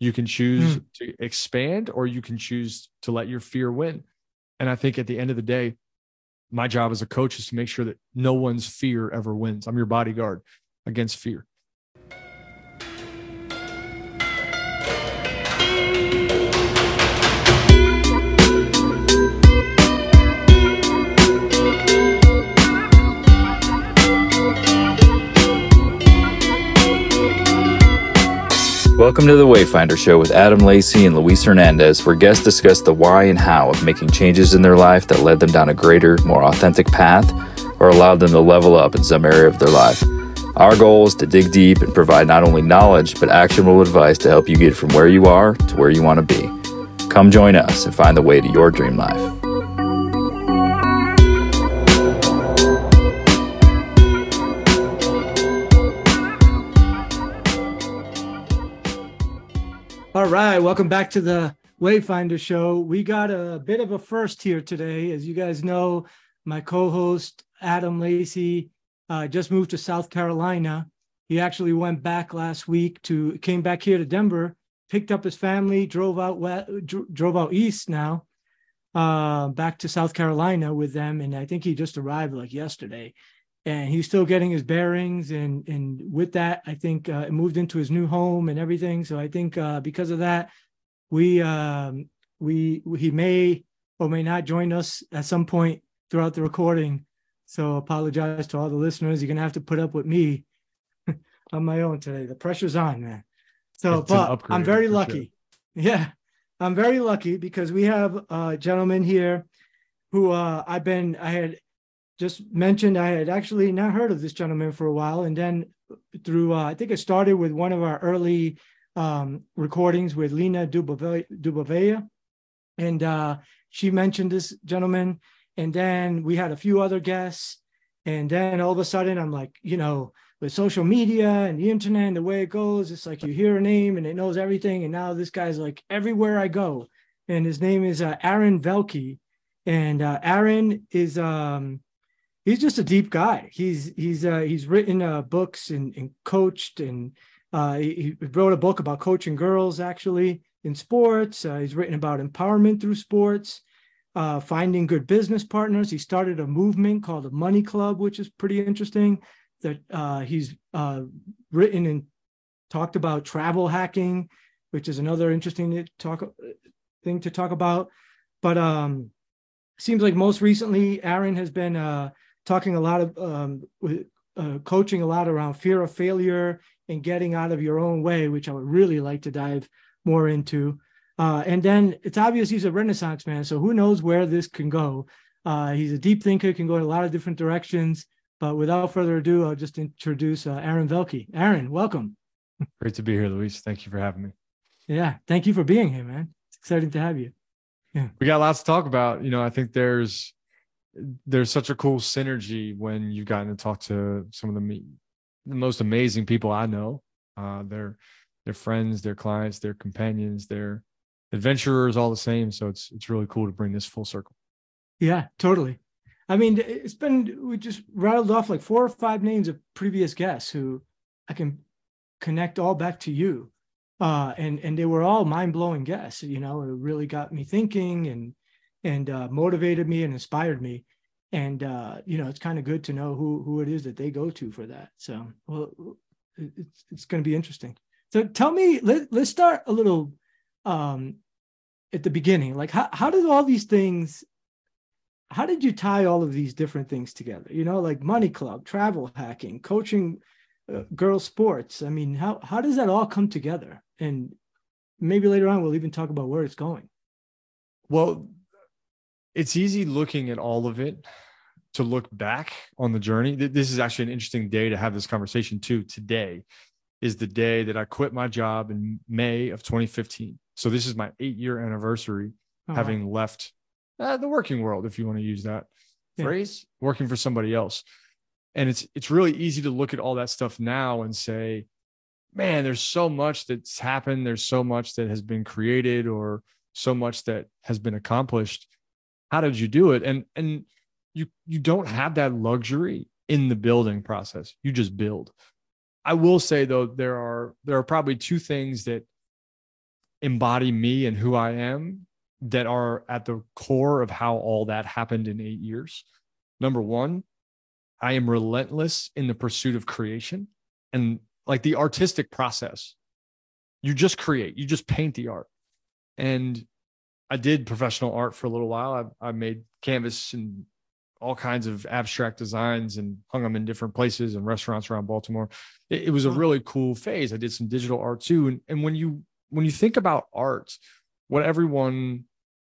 You can choose mm. to expand or you can choose to let your fear win. And I think at the end of the day, my job as a coach is to make sure that no one's fear ever wins. I'm your bodyguard against fear. Welcome to the Wayfinder Show with Adam Lacey and Luis Hernandez, where guests discuss the why and how of making changes in their life that led them down a greater, more authentic path or allowed them to level up in some area of their life. Our goal is to dig deep and provide not only knowledge, but actionable advice to help you get from where you are to where you want to be. Come join us and find the way to your dream life. Right, welcome back to the Wayfinder Show. We got a bit of a first here today. As you guys know, my co host, Adam Lacey, uh, just moved to South Carolina. He actually went back last week to, came back here to Denver, picked up his family, drove out west, drove out east now, uh, back to South Carolina with them. And I think he just arrived like yesterday and he's still getting his bearings and and with that i think uh, moved into his new home and everything. So i think uh, because of that we um, we he may or may not join us at some point throughout the recording. So apologize to all the listeners. You're gonna have to put up with me on my own today. The pressure's on man. So it's but i'm very lucky. sure. yeah i'm very lucky because we have a gentleman here who uh, i've been i had just mentioned I had actually not heard of this gentleman for a while, and then through uh, I think it started with one of our early um, recordings with Lena Dubovea, and uh, she mentioned this gentleman, and then we had a few other guests, and then all of a sudden I'm like, you know, with social media and the internet and the way it goes, it's like you hear a name and it knows everything, and now this guy's like everywhere I go, and his name is uh, Aaron Velky, and uh, Aaron is um, he's just a deep guy. He's he's uh, he's written uh, books and, and coached and uh, he, wrote a book about coaching girls actually in sports. Uh, he's written about empowerment through sports, uh, finding good business partners. He started a movement called the Money Club, which is pretty interesting. That uh, he's written and talked about travel hacking, which is another interesting talk thing to talk about. But um, seems like most recently, Aaron has been talking a lot of um, uh, coaching a lot around fear of failure and getting out of your own way, which I would really like to dive more into. Uh, and then it's obvious he's a Renaissance man, so who knows where this can go. Uh, he's a deep thinker, can go in a lot of different directions. But without further ado, I'll just introduce uh, Aaron Velky. Aaron, welcome. Great to be here, Luis. Thank you for having me. Yeah, thank you for being here, man. It's exciting to have you. Yeah, we got lots to talk about. You know, I think there's there's such a cool synergy when you've gotten to talk to some of the, the most amazing people I know. Uh, they're their friends, their clients, their companions, their adventurers, all the same. So it's it's really cool to bring this full circle. Yeah, totally. I mean, it's been we just rattled off like four or five names of previous guests who I can connect all back to you, uh, and and they were all mind blowing guests. You know, it really got me thinking and and uh, motivated me and inspired me. And uh, you know, it's kind of good to know who who it is that they go to for that. So, well, it's it's going to be interesting. So, tell me, let, let's start a little um, at the beginning. Like, how how did all these things? How did you tie all of these different things together? You know, like Money Club, travel hacking, coaching uh, girls sports. I mean, how how does that all come together? And maybe later on we'll even talk about where it's going. Well, it's easy looking at all of it to look back on the journey. This is actually an interesting day to have this conversation too. Today is the day that I quit my job in May of 2015. So this is my eight year anniversary oh, having wow. left uh, the working world, if you want to use that yeah. phrase, working for somebody else. And it's it's really easy to look at all that stuff now and say, man, there's so much that's happened. There's so much that has been created or so much that has been accomplished how did you do it and and you you don't have that luxury in the building process you just build i will say though there are there are probably two things that embody me and who I am that are at the core of how all that happened in eight years. Number one, I am relentless in the pursuit of creation and like the artistic process. You just create, you just paint the art. And I did professional art for a little while. I, I made canvas and all kinds of abstract designs and hung them in different places and restaurants around Baltimore. It, it was a really cool phase. I did some digital art too. And, and when you when you think about art, what everyone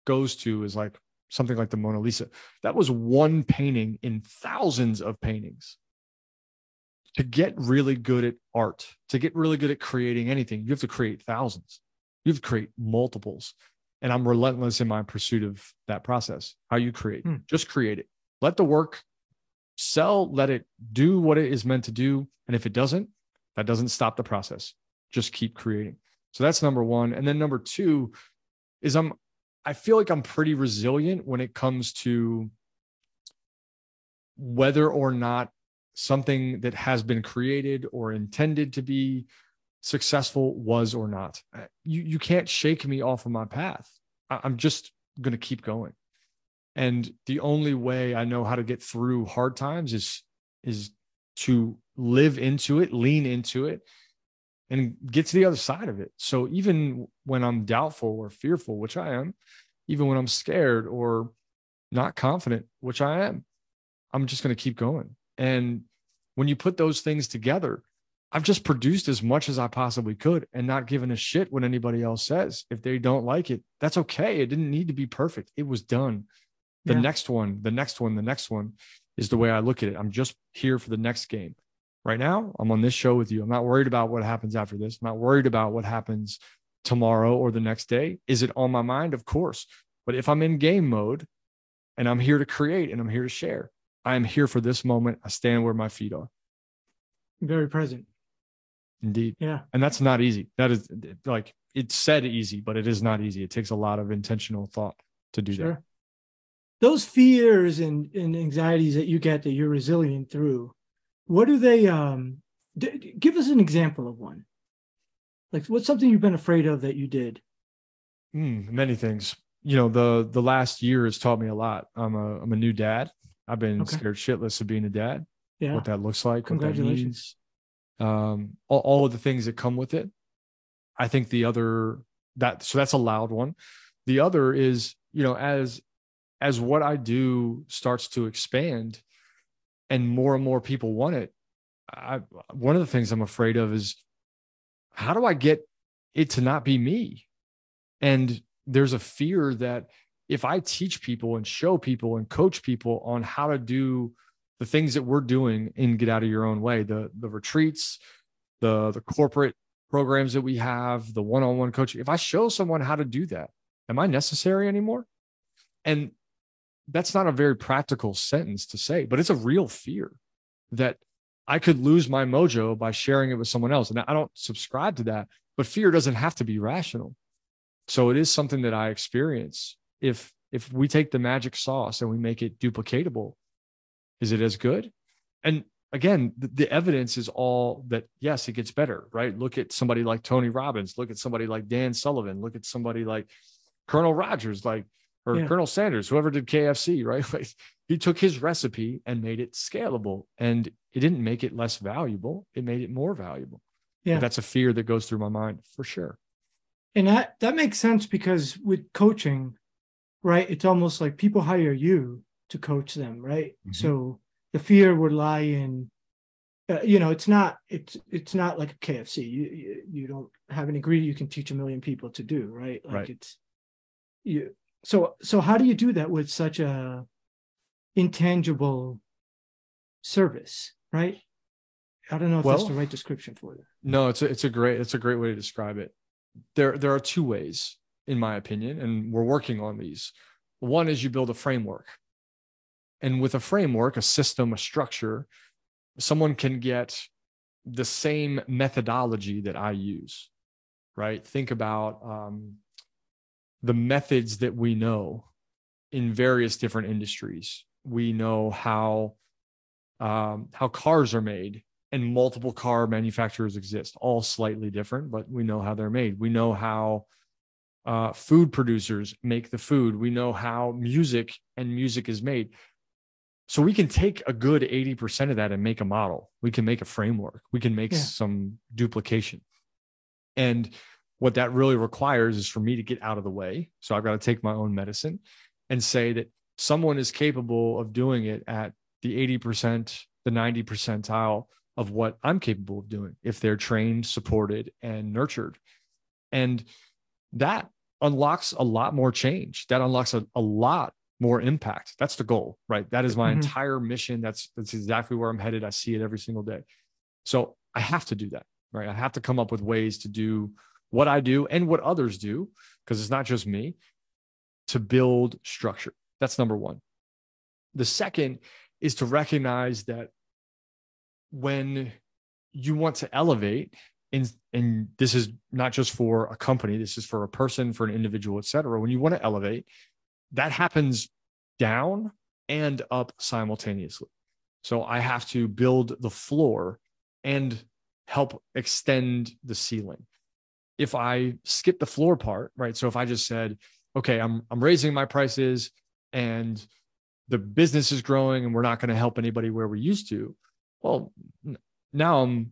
goes to is like something like the Mona Lisa. That was one painting in thousands of paintings. To get really good at art, to get really good at creating anything, you have to create thousands. You have to create multiples. And I'm relentless in my pursuit of that process. How you create, hmm. just create it. Let the work sell, let it do what it is meant to do. And if it doesn't, that doesn't stop the process. Just keep creating. So that's number one. And then number two is I'm I feel like I'm pretty resilient when it comes to whether or not something that has been created or intended to be successful was or not. Uh, you you can't shake me off of my path. I'm just going to keep going. And the only way I know how to get through hard times is is to live into it, lean into it, and get to the other side of it. So even when I'm doubtful or fearful, which I am, even when I'm scared or not confident, which I am, I'm just going to keep going. And when you put those things together, I've just produced as much as I possibly could and not given a shit what anybody else says. If they don't like it, that's okay. It didn't need to be perfect. It was done. The yeah. next one, the next one, the next one is the way I look at it. I'm just here for the next game. Right now, I'm on this show with you. I'm not worried about what happens after this. I'm not worried about what happens tomorrow or the next day. Is it on my mind? Of course. But if I'm in game mode and I'm here to create and I'm here to share, I am here for this moment. I stand where my feet are. Very present. Indeed. Yeah. And that's not easy. That is like it's said easy, but it is not easy. It takes a lot of intentional thought to do sure. that. Those fears and, and anxieties that you get that you're resilient through, what do they um d- give us an example of one like what's something you've been afraid of that you did mm, many things you know the the last year has taught me a lot i'm a i'm a new dad i've been okay. scared shitless of being a dad yeah what that looks like congratulations um all, all of the things that come with it. I think the other that so that's a loud one. The other is you know as as what i do starts to expand and more and more people want it I, one of the things i'm afraid of is how do i get it to not be me? And there's a fear that if i teach people and show people and coach people on how to do the things that we're doing in get out of your own way the the retreats the the corporate programs that we have the one-on-one coaching if i show someone how to do that am i necessary anymore and that's not a very practical sentence to say, but it's a real fear that I could lose my mojo by sharing it with someone else. And I don't subscribe to that, but fear doesn't have to be rational. So it is something that I experience. If if we take the magic sauce and we make it duplicatable, is it as good? And again, the, the evidence is all that yes, it gets better, right? Look at somebody like Tony Robbins, look at somebody like Dan Sullivan, look at somebody like Colonel Rogers, like or yeah. Colonel Sanders, whoever did KFC, right? Like he took his recipe and made it scalable and it didn't make it less valuable. It made it more valuable. Yeah. But that's a fear that goes through my mind for sure. And that, that makes sense because with coaching, right, it's almost like people hire you to coach them, right? Mm-hmm. So the fear would lie in, uh, you know, it's not, it's, it's not like a KFC. You, you, you don't have an ingredient you can teach a million people to do, right? Like right. it's, you, so so how do you do that with such a intangible service right i don't know if well, that's the right description for it no it's a, it's a great it's a great way to describe it there there are two ways in my opinion and we're working on these one is you build a framework and with a framework a system a structure someone can get the same methodology that i use right think about um, the methods that we know in various different industries. We know how um, how cars are made, and multiple car manufacturers exist, all slightly different, but we know how they're made. We know how uh, food producers make the food. We know how music and music is made. So we can take a good 80% of that and make a model. We can make a framework. We can make yeah. some duplication. And what that really requires is for me to get out of the way. So I've got to take my own medicine and say that someone is capable of doing it at the 80%, the 90 percentile of what I'm capable of doing if they're trained, supported, and nurtured. And that unlocks a lot more change. That unlocks a, a lot more impact. That's the goal, right? That is my mm-hmm. entire mission. That's that's exactly where I'm headed. I see it every single day. So I have to do that, right? I have to come up with ways to do what I do and what others do, because it's not just me, to build structure. That's number one. The second is to recognize that when you want to elevate, and, and this is not just for a company, this is for a person, for an individual, et cetera. When you want to elevate, that happens down and up simultaneously. So I have to build the floor and help extend the ceiling. If I skip the floor part, right? So if I just said, okay, I'm I'm raising my prices and the business is growing and we're not going to help anybody where we used to. Well, now I'm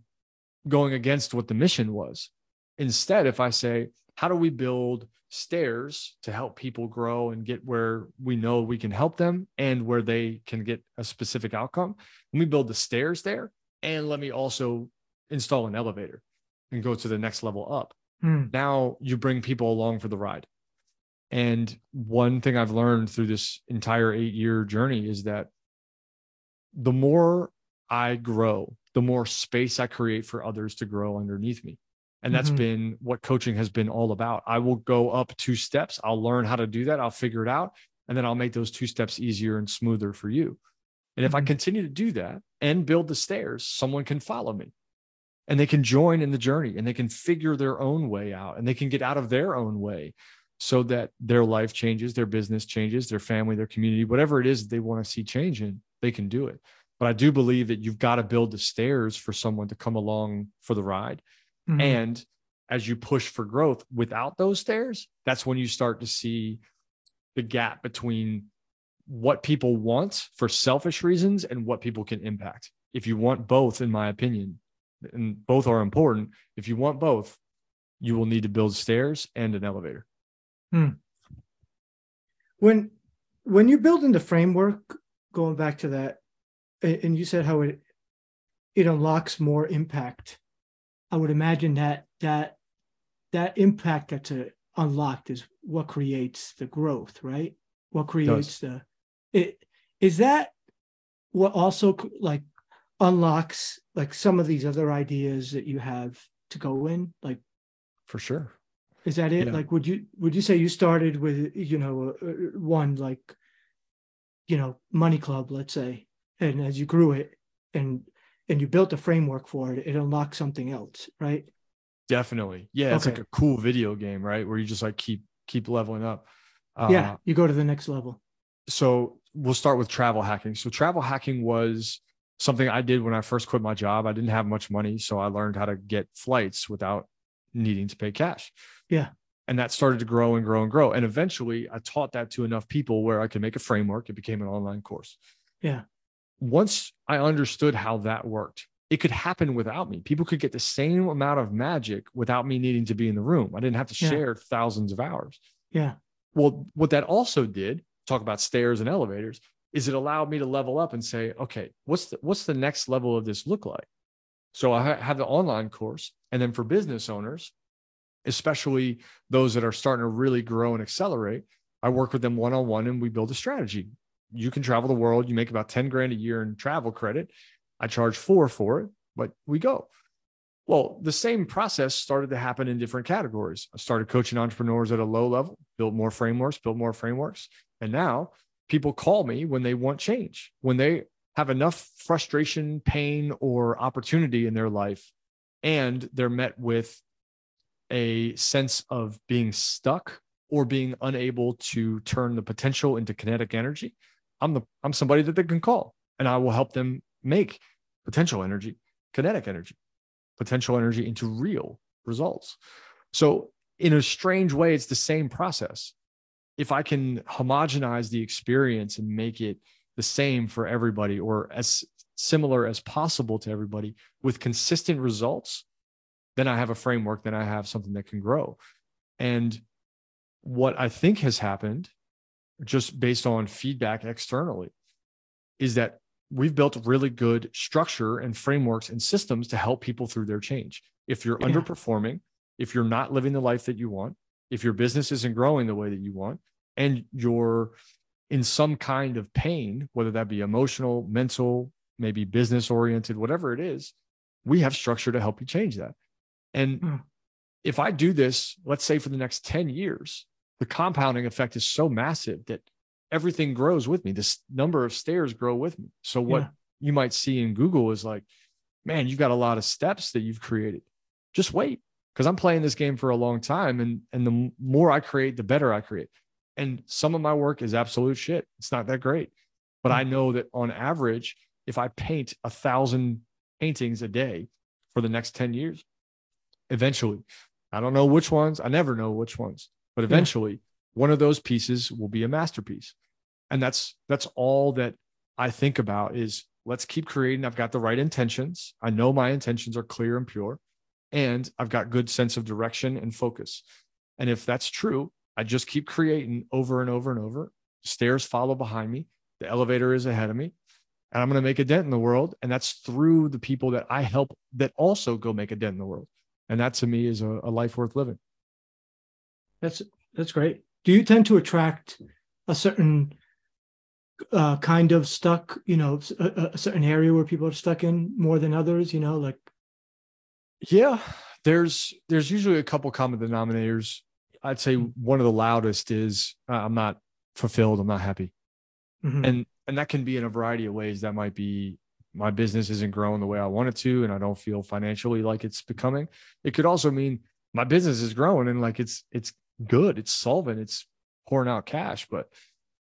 going against what the mission was. Instead, if I say, how do we build stairs to help people grow and get where we know we can help them and where they can get a specific outcome? Let me build the stairs there and let me also install an elevator and go to the next level up. Hmm. Now you bring people along for the ride. And one thing I've learned through this entire eight year journey is that the more I grow, the more space I create for others to grow underneath me. And that's mm-hmm. been what coaching has been all about. I will go up two steps. I'll learn how to do that. I'll figure it out. And then I'll make those two steps easier and smoother for you. And if mm-hmm. I continue to do that and build the stairs, someone can follow me and they can join in the journey and they can figure their own way out and they can get out of their own way so that their life changes, their business changes, their family, their community, whatever it is they want to see change in, they can do it. But I do believe that you've got to build the stairs for someone to come along for the ride. Mm-hmm. And as you push for growth without those stairs, that's when you start to see the gap between what people want for selfish reasons and what people can impact. If you want both, in my opinion, and both are important, if you want both, you will need to build stairs and an elevator. Hmm. When when you build in the framework, going back to that, and you said how it it unlocks more impact. I would imagine that that that impact that's a, unlocked is what creates the growth, right? What creates the it is that what also like unlocks like some of these other ideas that you have to go in like for sure is that it? Yeah. Like, would you would you say you started with you know uh, one like you know money club, let's say, and as you grew it and and you built a framework for it, it unlocks something else, right? Definitely, yeah. It's okay. like a cool video game, right? Where you just like keep keep leveling up. Uh, yeah, you go to the next level. So we'll start with travel hacking. So travel hacking was something I did when I first quit my job. I didn't have much money, so I learned how to get flights without needing to pay cash. Yeah. And that started to grow and grow and grow. And eventually I taught that to enough people where I could make a framework. It became an online course. Yeah. Once I understood how that worked, it could happen without me. People could get the same amount of magic without me needing to be in the room. I didn't have to yeah. share thousands of hours. Yeah. Well, what that also did, talk about stairs and elevators, is it allowed me to level up and say, okay, what's the what's the next level of this look like? So I have the online course. And then for business owners, especially those that are starting to really grow and accelerate, I work with them one on one and we build a strategy. You can travel the world, you make about 10 grand a year in travel credit. I charge four for it, but we go. Well, the same process started to happen in different categories. I started coaching entrepreneurs at a low level, built more frameworks, built more frameworks. And now people call me when they want change, when they have enough frustration, pain, or opportunity in their life, and they're met with a sense of being stuck or being unable to turn the potential into kinetic energy, I'm the I'm somebody that they can call and I will help them make potential energy, kinetic energy, potential energy into real results. So in a strange way, it's the same process. If I can homogenize the experience and make it the same for everybody or as similar as possible to everybody with consistent results, then I have a framework, then I have something that can grow. And what I think has happened, just based on feedback externally, is that we've built really good structure and frameworks and systems to help people through their change. If you're yeah. underperforming, if you're not living the life that you want, if your business isn't growing the way that you want, and you're in some kind of pain, whether that be emotional, mental, maybe business oriented, whatever it is, we have structure to help you change that. And hmm. if I do this, let's say for the next 10 years, the compounding effect is so massive that everything grows with me. This number of stairs grow with me. So what yeah. you might see in Google is like, man, you've got a lot of steps that you've created. Just wait because I'm playing this game for a long time. And, and the more I create, the better I create. And some of my work is absolute shit. It's not that great. But I hmm. know that on average, if I paint a thousand paintings a day for the next 10 years, eventually, I don't know which ones, I never know which ones, but eventually yeah. one of those pieces will be a masterpiece. And that's that's all that I think about is let's keep creating. I've got the right intentions. I know my intentions are clear and pure and I've got good sense of direction and focus. And if that's true, I just keep creating over and over and over. Stairs follow behind me. The elevator is ahead of me. And I'm going to make a dent in the world. And that's through the people that I help that also go make a dent in the world. And that to me is a, a life worth living. That's that's great. Do you tend to attract a certain uh, kind of stuck, you know, a, a certain area where people are stuck in more than others, you know, like yeah, there's there's usually a couple common denominators. I'd say one of the loudest is uh, I'm not fulfilled, I'm not happy. Mm-hmm. And and that can be in a variety of ways. That might be my business isn't growing the way I want it to, and I don't feel financially like it's becoming. It could also mean my business is growing and like it's it's good, it's solvent, it's pouring out cash, but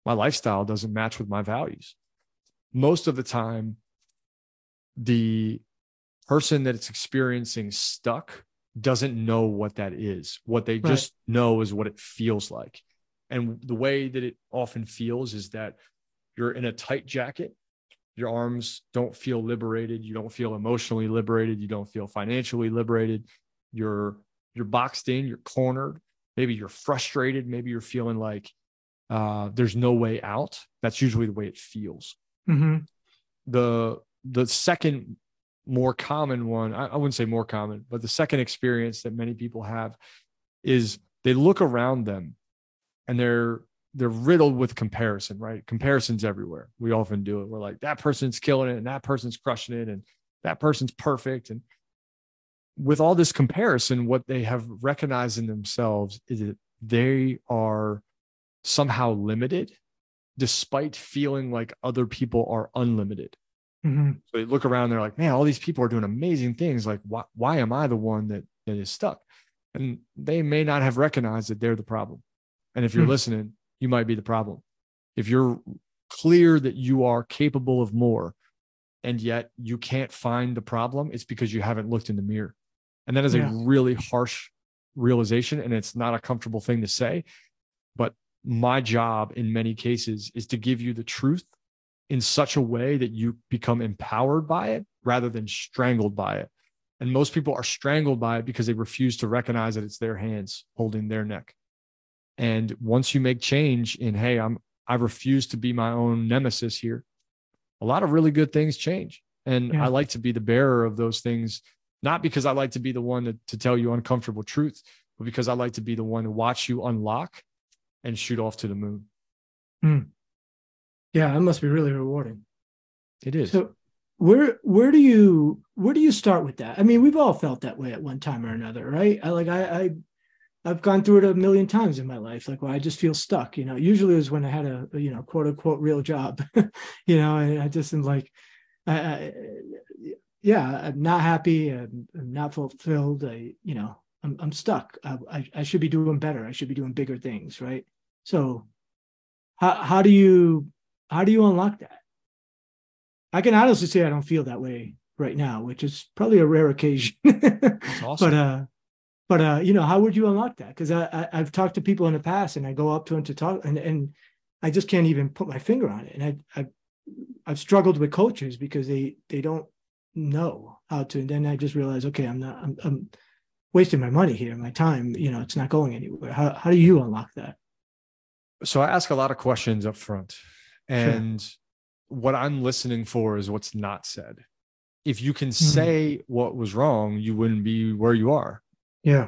my lifestyle doesn't match with my values. Most of the time, the person that it's experiencing stuck doesn't know what that is. What they right. just know is what it feels like. And the way that it often feels is that you're in a tight jacket. Your arms don't feel liberated. You don't feel emotionally liberated. You don't feel financially liberated. You're you're boxed in. You're cornered. Maybe you're frustrated. Maybe you're feeling like uh, there's no way out. That's usually the way it feels. Mm-hmm. The the second more common one, I, I wouldn't say more common, but the second experience that many people have is they look around them and they're they're riddled with comparison, right? Comparisons everywhere. We often do it. We're like, that person's killing it and that person's crushing it and that person's perfect. And with all this comparison, what they have recognized in themselves is that they are somehow limited despite feeling like other people are unlimited. Mm-hmm. So they look around, they're like, man, all these people are doing amazing things. Like, why, why am I the one that, that is stuck? And they may not have recognized that they're the problem. And if you're mm-hmm. listening, you might be the problem. If you're clear that you are capable of more and yet you can't find the problem, it's because you haven't looked in the mirror. And that is yeah. a really harsh realization. And it's not a comfortable thing to say. But my job in many cases is to give you the truth in such a way that you become empowered by it rather than strangled by it. And most people are strangled by it because they refuse to recognize that it's their hands holding their neck. And once you make change in, hey, I'm I refuse to be my own nemesis here, a lot of really good things change. And yeah. I like to be the bearer of those things, not because I like to be the one to, to tell you uncomfortable truths, but because I like to be the one to watch you unlock and shoot off to the moon. Mm. Yeah, that must be really rewarding. It is. So where where do you where do you start with that? I mean, we've all felt that way at one time or another, right? I like I, I I've gone through it a million times in my life. Like, well, I just feel stuck. You know, usually it was when I had a, you know quote unquote real job. you know, and I just am like, I, I, yeah, I'm not happy. I'm, I'm, not fulfilled. I, you know, I'm I'm stuck. I, I I should be doing better. I should be doing bigger things, right? So, how how do you how do you unlock that? I can honestly say I don't feel that way right now, which is probably a rare occasion. awesome. But uh, but uh, you know, how would you unlock that? Because I, I have talked to people in the past, and I go up to them to talk, and and I just can't even put my finger on it. And I, I I've struggled with coaches because they they don't know how to. And then I just realized, okay, I'm not I'm, I'm wasting my money here, my time. You know, it's not going anywhere. How how do you unlock that? So I ask a lot of questions up front, and sure. what I'm listening for is what's not said. If you can mm-hmm. say what was wrong, you wouldn't be where you are yeah.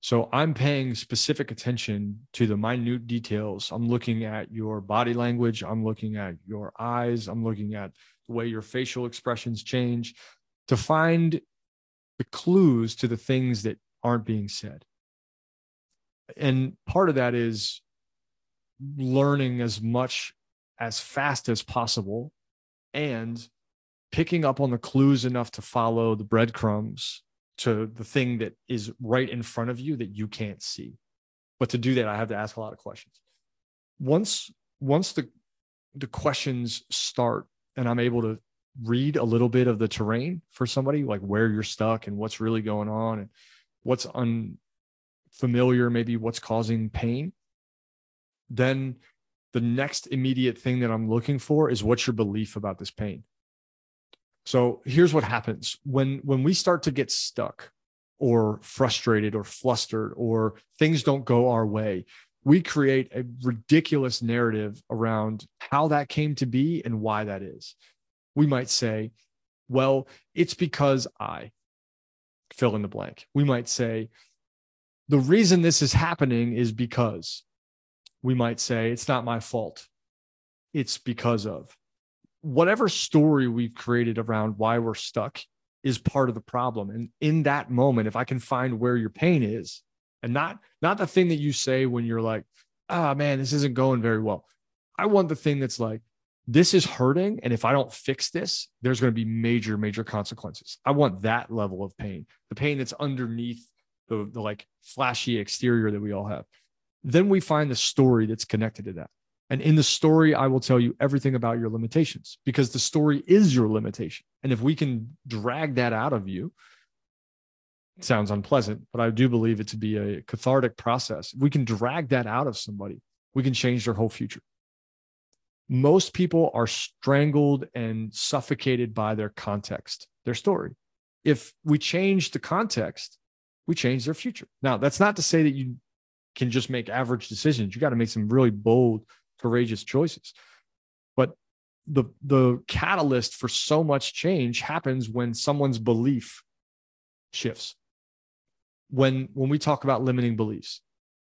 So I'm paying specific attention to the minute details. I'm looking at your body language. I'm looking at your eyes. I'm looking at the way your facial expressions change to find the clues to the things that aren't being said. And part of that is learning as much as fast as possible and picking up on the clues enough to follow the breadcrumbs to the thing that is right in front of you that you can't see. But to do that, I have to ask a lot of questions. Once once the the questions start and I'm able to read a little bit of the terrain for somebody, like where you're stuck and what's really going on and what's unfamiliar, maybe what's causing pain, then the next immediate thing that I'm looking for is what's your belief about this pain? So here's what happens when when we start to get stuck or frustrated or flustered or things don't go our way, we create a ridiculous narrative around how that came to be and why that is. We might say, well, it's because I fill in the blank. We might say, the reason this is happening is because we might say, it's not my fault. It's because of whatever story we've created around why we're stuck is part of the problem and in that moment if i can find where your pain is and not not the thing that you say when you're like ah oh, man this isn't going very well. I want the thing that's like this is hurting and if i don't fix this there's going to be major major consequences. I want that level of pain the pain that's underneath the, the like flashy exterior that we all have. Then we find the story that's connected to that. And in the story, I will tell you everything about your limitations because the story is your limitation. And if we can drag that out of you, sounds unpleasant, but I do believe it to be a cathartic process. We can drag that out of somebody, we can change their whole future. Most people are strangled and suffocated by their context, their story. If we change the context, we change their future. Now, that's not to say that you can just make average decisions. You got to make some really bold courageous choices. But the the catalyst for so much change happens when someone's belief shifts. When when we talk about limiting beliefs,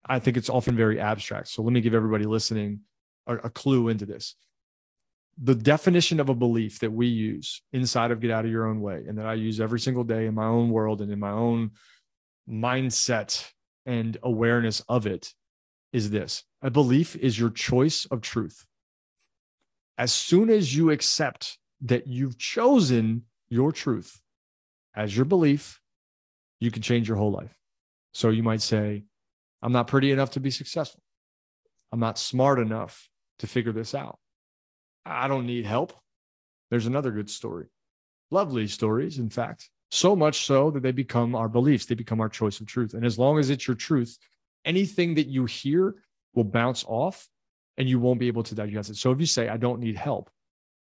I think it's often very abstract. So let me give everybody listening a, a clue into this. The definition of a belief that we use inside of Get Out of Your Own Way, and that I use every single day in my own world and in my own mindset and awareness of it is this a belief is your choice of truth. As soon as you accept that you've chosen your truth as your belief, you can change your whole life. So you might say, I'm not pretty enough to be successful. I'm not smart enough to figure this out. I don't need help. There's another good story. Lovely stories, in fact, so much so that they become our beliefs, they become our choice of truth. And as long as it's your truth, anything that you hear will bounce off and you won't be able to digest it. So if you say, I don't need help,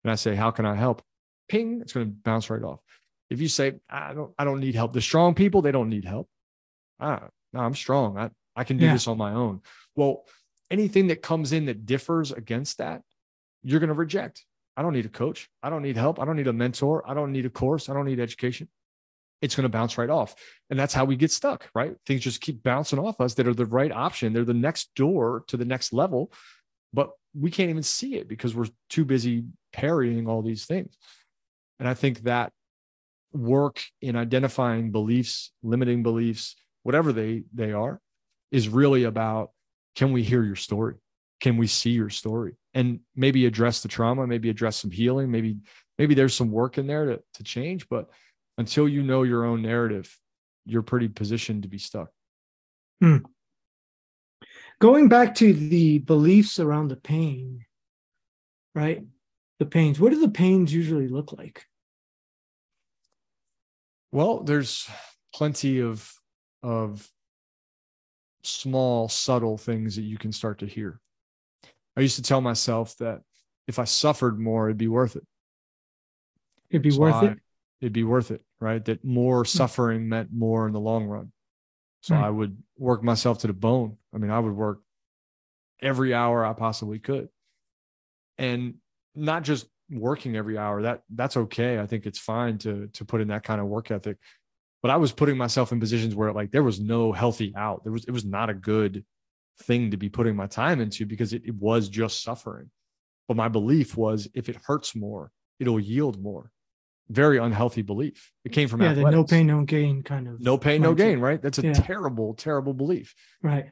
and I say, How can I help? Ping, it's going to bounce right off. If you say, I don't, I don't need help, the strong people, they don't need help. Ah, no, I'm strong. I, I can do yeah. this on my own. Well, anything that comes in that differs against that, you're going to reject. I don't need a coach. I don't need help. I don't need a mentor. I don't need a course. I don't need education it's going to bounce right off. And that's how we get stuck, right? Things just keep bouncing off us that are the right option. They're the next door to the next level, but we can't even see it because we're too busy parrying all these things. And I think that work in identifying beliefs, limiting beliefs, whatever they they are, is really about can we hear your story? Can we see your story? And maybe address the trauma, maybe address some healing, maybe maybe there's some work in there to, to change, but until you know your own narrative, you're pretty positioned to be stuck. Hmm. Going back to the beliefs around the pain, right? The pains. What do the pains usually look like? Well, there's plenty of of small, subtle things that you can start to hear. I used to tell myself that if I suffered more, it'd be worth it. It'd be So worth I- it. It'd be worth it, right? That more suffering meant more in the long run. So Hmm. I would work myself to the bone. I mean, I would work every hour I possibly could. And not just working every hour. That that's okay. I think it's fine to to put in that kind of work ethic. But I was putting myself in positions where like there was no healthy out. There was it was not a good thing to be putting my time into because it, it was just suffering. But my belief was if it hurts more, it'll yield more. Very unhealthy belief. It came from Yeah, the no pain, no gain kind of. no pain, no gain, right? That's a Yeah. terrible, terrible belief. Right.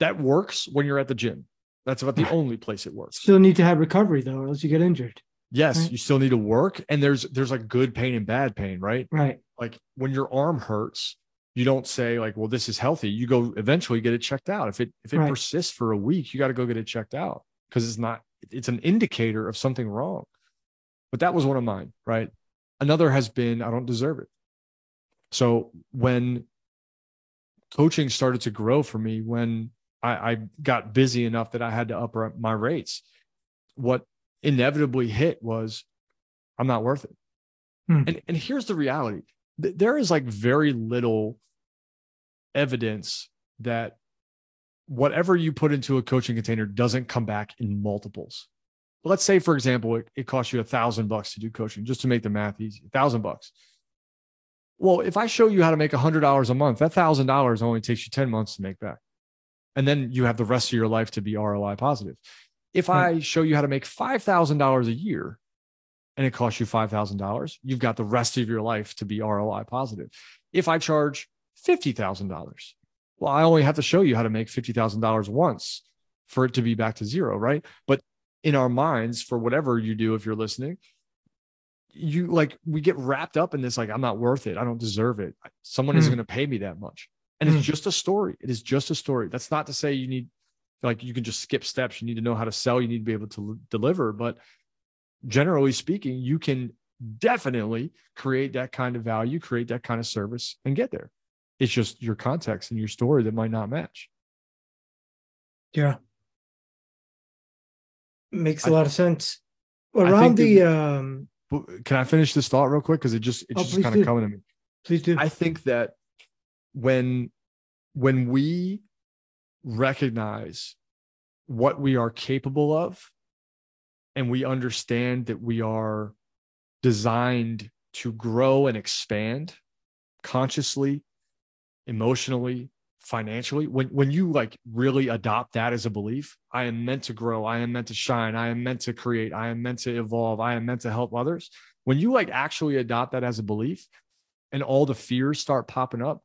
That works when you're at the gym. That's about the only place it works. Still need to have recovery though, or else you get injured. Yes, right. you still need to work, and there's there's like good pain and bad pain, right? Right. Like when your arm hurts, you don't say like, "Well, this is healthy." You go eventually get it checked out. If it if it Right. persists for a week, you got to go get it checked out because it's not. It's an indicator of something wrong. But that was one of mine, right? Another has been I don't deserve it. So when coaching started to grow for me, when I, I got busy enough that I had to up my rates, what inevitably hit was I'm not worth it. Hmm. And and here's the reality. There is like very little evidence that whatever you put into a coaching container doesn't come back in multiples. Let's say, for example, it, it costs you a thousand bucks to do coaching, just to make the math easy. A thousand bucks. Well, if I show you how to make a hundred dollars a month, that thousand dollars only takes you 10 months to make back. And then you have the rest of your life to be ROI positive. If Right. I show you how to make $5,000 a year and it costs you $5,000, you've got the rest of your life to be ROI positive. If I charge $50,000, well, I only have to show you how to make $50,000 once for it to be back to zero, right? But in our minds, for whatever you do, if you're listening, you like we get wrapped up in this, like, I'm not worth it. I don't deserve it. Someone isn't Hmm. going to pay me that much. And Hmm. it's just a story. It is just a story. That's not to say you need, like, you can just skip steps. You need to know how to sell. You need to be able to l- deliver. But generally speaking, you can definitely create that kind of value, create that kind of service, and get there. It's just your context and your story that might not match. Yeah. Makes a I- lot of sense. Around the- um can I finish this thought real quick? Because it just it's Oh, just kind do. of coming to me. please do. I think that when when we recognize what we are capable of and we understand that we are designed to grow and expand consciously emotionally financially. When when you like really adopt that as a belief i am meant to grow. I am meant to shine. I am meant to create. I am meant to evolve. I am meant to help others. When you like actually adopt that as a belief and all the fears start popping up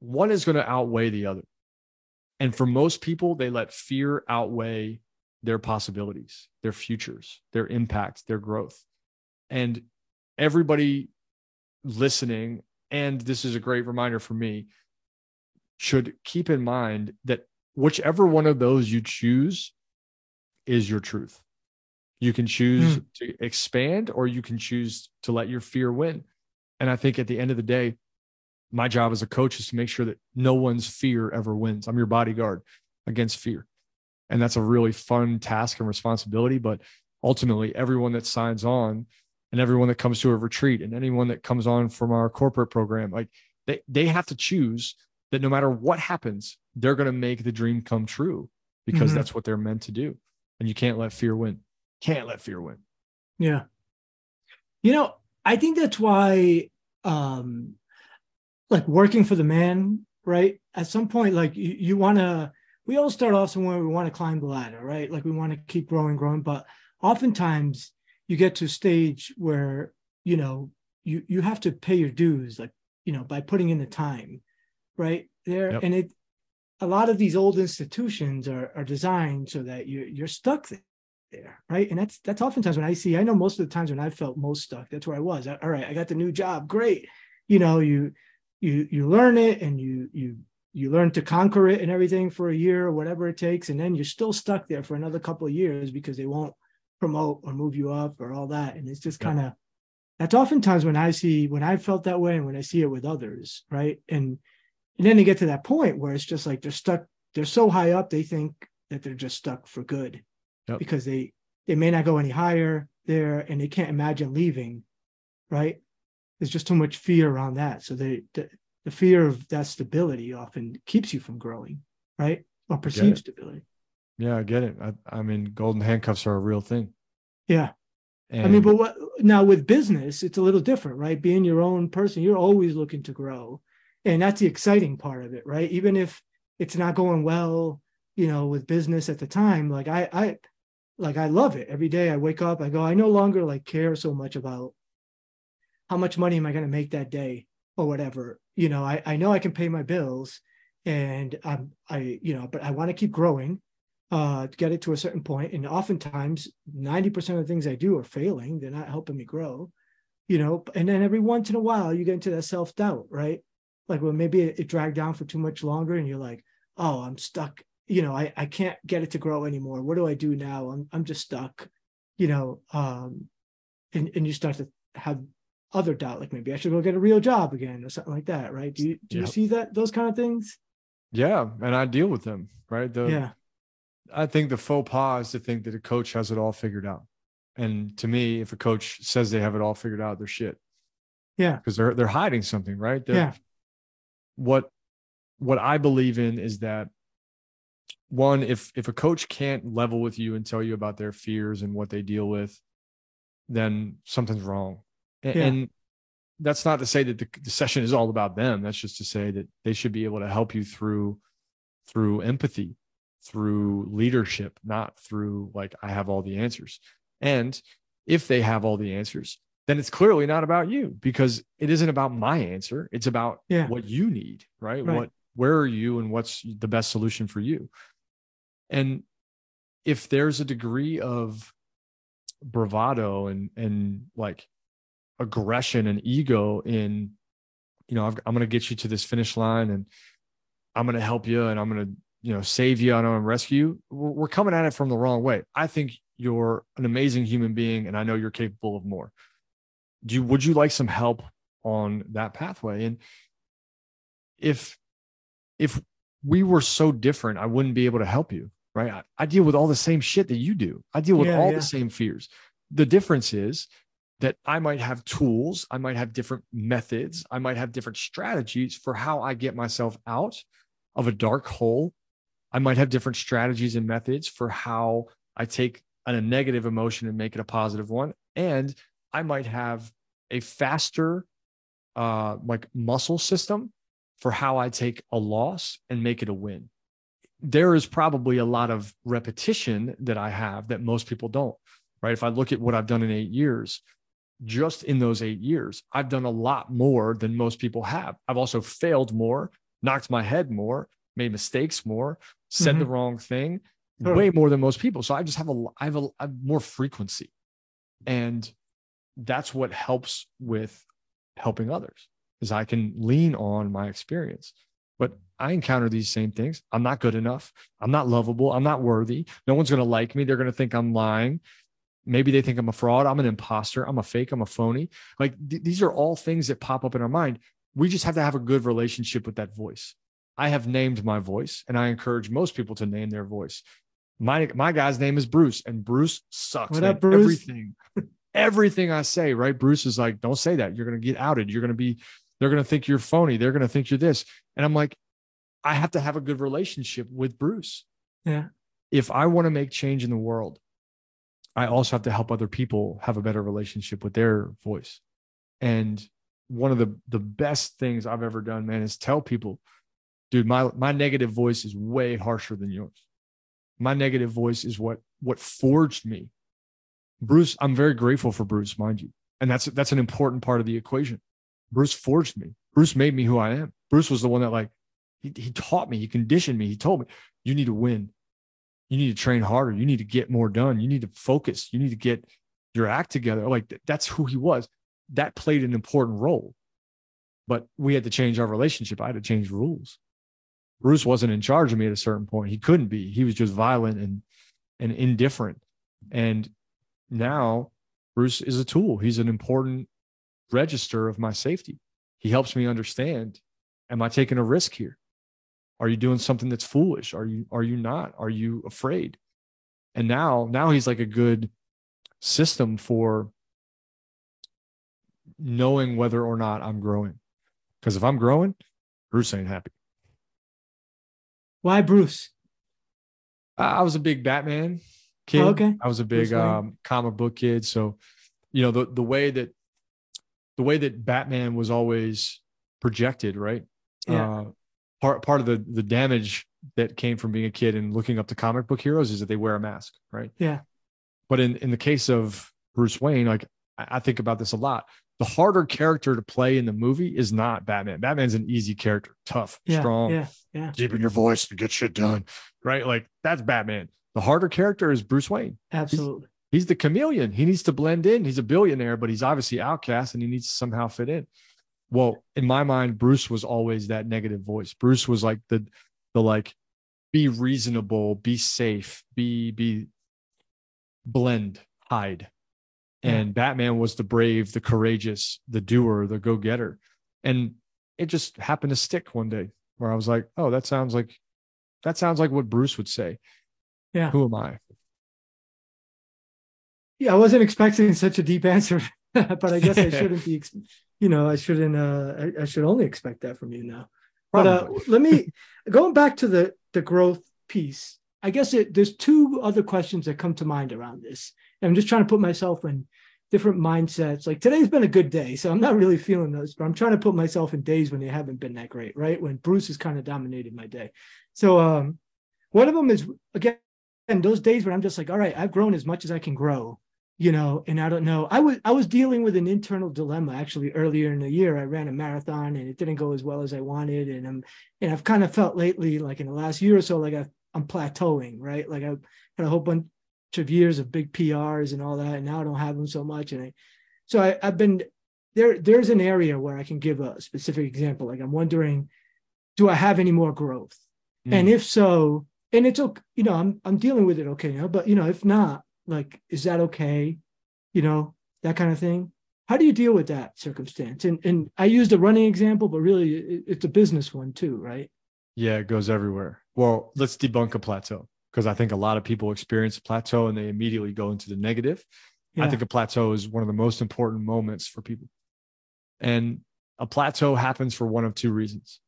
one is going to outweigh the other and for most people they let fear outweigh their possibilities their futures their impact their growth and everybody listening and this is a great reminder for me should keep in mind that whichever one of those you choose is your truth. You can choose hmm. to expand or you can choose to let your fear win. And I think at the end of the day, my job as a coach is to make sure that no one's fear ever wins. I'm your bodyguard against fear. And that's a really fun task and responsibility. But ultimately, everyone that signs on and everyone that comes to a retreat and anyone that comes on from our corporate program, like they, they have to choose that no matter what happens, they're going to make the dream come true because Mhm. that's what they're meant to do. And you can't let fear win. Can't let fear win. Yeah. You know, I think that's why um like working for the man, right? At some point, like you, you want to we all start off somewhere we want to climb the ladder, right? Like we want to keep growing, growing, but oftentimes you get to a stage where, you know, you you have to pay your dues, like, you know, by putting in the time, right? There Yep. and it a lot of these old institutions are are designed so that you you're stuck there there, right? And that's that's oftentimes when I see. I know most of the times when I felt most stuck, that's where I was. All right, I got the new job, great. You know, you you you learn it and you you you learn to conquer it and everything for a year or whatever it takes, and then you're still stuck there for another couple of years because they won't promote or move you up or all that. And it's just kind of that's oftentimes when I see when I felt that way and when I see it with others, right? And and then they get to that point where it's just like they're stuck they're so high up they think that they're just stuck for good Yep. because they they may not go any higher there and they can't imagine leaving right there's just too much fear around that so they the, the fear of that stability often keeps you from growing right or perceived stability Yeah, I get it. I, I mean, golden handcuffs are a real thing. yeah And I mean, but what now with business, it's a little different, right? Being your own person, you're always looking to grow. And that's the exciting part of it, right? Even if it's not going well, you know, with business at the time, like I I like I love it. Every day I wake up, I go, I no longer like care so much about how much money am I going to make that day or whatever. You know, I, I know I can pay my bills and I'm I, you know, but I want to keep growing uh, to get it to a certain point. And oftentimes, 90% of the things I do are failing. They're not helping me grow, you know. And then every once in a while, you get into that self doubt, right? Like, well, maybe it, it dragged down for too much longer, and you're like, oh, I'm stuck. You know, I, I can't get it to grow anymore. What do I do now? I'm, I'm just stuck, you know. Um, and, and you start to have other doubt, like maybe I should go get a real job again or something like that, right? Do you, do you see that, those kind of things? yeah, and I deal with them, right? The, yeah. I think the faux pas is to think that a coach has it all figured out. And to me, if a coach says they have it all figured out, they're shit. Yeah. Because they're they're hiding something, right? They're- Yeah. What what I believe in is that one, if if a coach can't level with you and tell you about their fears and what they deal with, then something's wrong. A- Yeah. And that's not to say that the, the session is all about them. That's just to say that they should be able to help you through through empathy, through leadership, not through like I have all the answers. And if they have all the answers, then it's clearly not about you because it isn't about my answer. It's about Yeah. what you need, right? Right. What where are you and what's the best solution for you? And if there's a degree of bravado and and like aggression and ego in you know I've, i'm going to get you to this finish line and i'm going to help you and i'm going to you know save you and i'm going to rescue you. We're, we're coming at it from the wrong way. I think you're an amazing human being and i know you're capable of more. Do you would you like some help on that pathway? And if if we were so different i wouldn't be able to help you right? I, I deal with all the same shit that you do. I deal with Yeah, all yeah. the same fears. The difference is that I might have tools, I might have different methods, I might have different strategies for how I get myself out of a dark hole. I might have different strategies and methods for how I take a negative emotion and make it a positive one. And I might have a faster, uh, like muscle system for how I take a loss and make it a win. There is probably a lot of repetition that I have that most people don't, right? If I look at what I've done in eight years, just in those eight years, I've done a lot more than most people have. I've also failed more, knocked my head more, made mistakes more, said the mm-hmm. wrong thing, way more than most people. So I just have a, I have a, I have more frequency, and that's what helps with helping others. Is I can lean on my experience, but I encounter these same things. I'm not good enough. I'm not lovable. I'm not worthy. No one's going to like me. They're going to think I'm lying maybe they think I'm a fraud. I'm an imposter. I'm a fake. I'm a phony. Like th- these are all things that pop up in our mind. We just have to have a good relationship with that voice. I have named my voice and I encourage most people to name their voice. My, my guy's name is Bruce and Bruce sucks. What man. up, Bruce? Everything, everything I say, right? Bruce is like, don't say that. You're going to get outed. You're going to be, they're going to think you're phony. They're going to think you're this. And I'm like, I have to have a good relationship with Bruce. Yeah. If I want to make change in the world, I also have to help other people have a better relationship with their voice. And one of the the best things I've ever done, man, is tell people, dude, my my negative voice is way harsher than yours. My negative voice is what what forged me. Bruce, I'm very grateful for Bruce, mind you. And that's that's an important part of the equation. Bruce forged me. Bruce made me who I am. Bruce was the one that like he, he taught me, he conditioned me. He told me, you need to win. You need to train harder. You need to get more done. You need to focus. You need to get your act together. Like th- that's who he was. That played an important role. But we had to change our relationship. I had to change rules. Bruce wasn't in charge of me at a certain point. He couldn't be. He was just violent and and indifferent. And now Bruce is a tool. He's an important register of my safety. He helps me understand Am I taking a risk here? Are you doing something that's foolish? Are you are you not? Are you afraid? And now now he's like a good system for knowing whether or not I'm growing. Because if I'm growing, Bruce ain't happy. Why Bruce? I was a big Batman kid. Oh, okay. I was a big um, comic book kid. So, you know, the the way that the way that Batman was always projected, right? Yeah. Uh, part part of the the damage that came from being a kid and looking up to comic book heroes is that they wear a mask, right? Yeah. But in in the case of Bruce Wayne, like I, I think about this a lot. The harder character to play in the movie is not Batman. Batman's an easy character, tough, Yeah. strong, Yeah. Yeah. deep in your voice and get shit done, right? Like that's Batman. The harder character is Bruce Wayne. Absolutely. He's the chameleon. He needs to blend in. He's a billionaire, but he's obviously outcast and he needs to somehow fit in. Well, in my mind, Bruce was always that negative voice. Bruce was like the the like be reasonable, be safe, be be blend, hide. Yeah. And Batman was the brave, the courageous, the doer, the go-getter. And it just happened to stick one day where I was like, oh, that sounds like that sounds like what Bruce would say. Yeah. Who am I? Yeah. I wasn't expecting such a deep answer, but I guess I shouldn't be, you know, I shouldn't, uh, I, I should only expect that from you now. But uh, let me going back to the the growth piece. I guess it, there's two other questions that come to mind around this. I'm just trying to put myself in different mindsets. Like today's been a good day, so I'm not really feeling those, but I'm trying to put myself in days when they haven't been that great, right? When Bruce has kind of dominated my day. So um, one of them is again those days when I'm just like, all right, I've grown as much as I can grow, you know, and I don't know. I was I was dealing with an internal dilemma actually earlier in the year. I ran a marathon and it didn't go as well as I wanted, and I'm and I've kind of felt lately, like in the last year or so, like I, I'm plateauing, right? Like I've had a whole bunch of years of big PRs and all that, and now I don't have them so much. And I, so I, I've been there. There's an area where I can give a specific example. Like I'm wondering, do I have any more growth? And Mm. if so, and it's okay, you know, I'm I'm dealing with it okay now. But you know, if not, like, is that okay? You know, that kind of thing. How do you deal with that circumstance? And and I used a running example, but really, it, it's a business one too, right? Yeah, it goes everywhere. Well, let's debunk a plateau because I think a lot of people experience a plateau and they immediately go into the negative. I think a plateau is one of the most important moments for people. And a plateau happens for one of two reasons.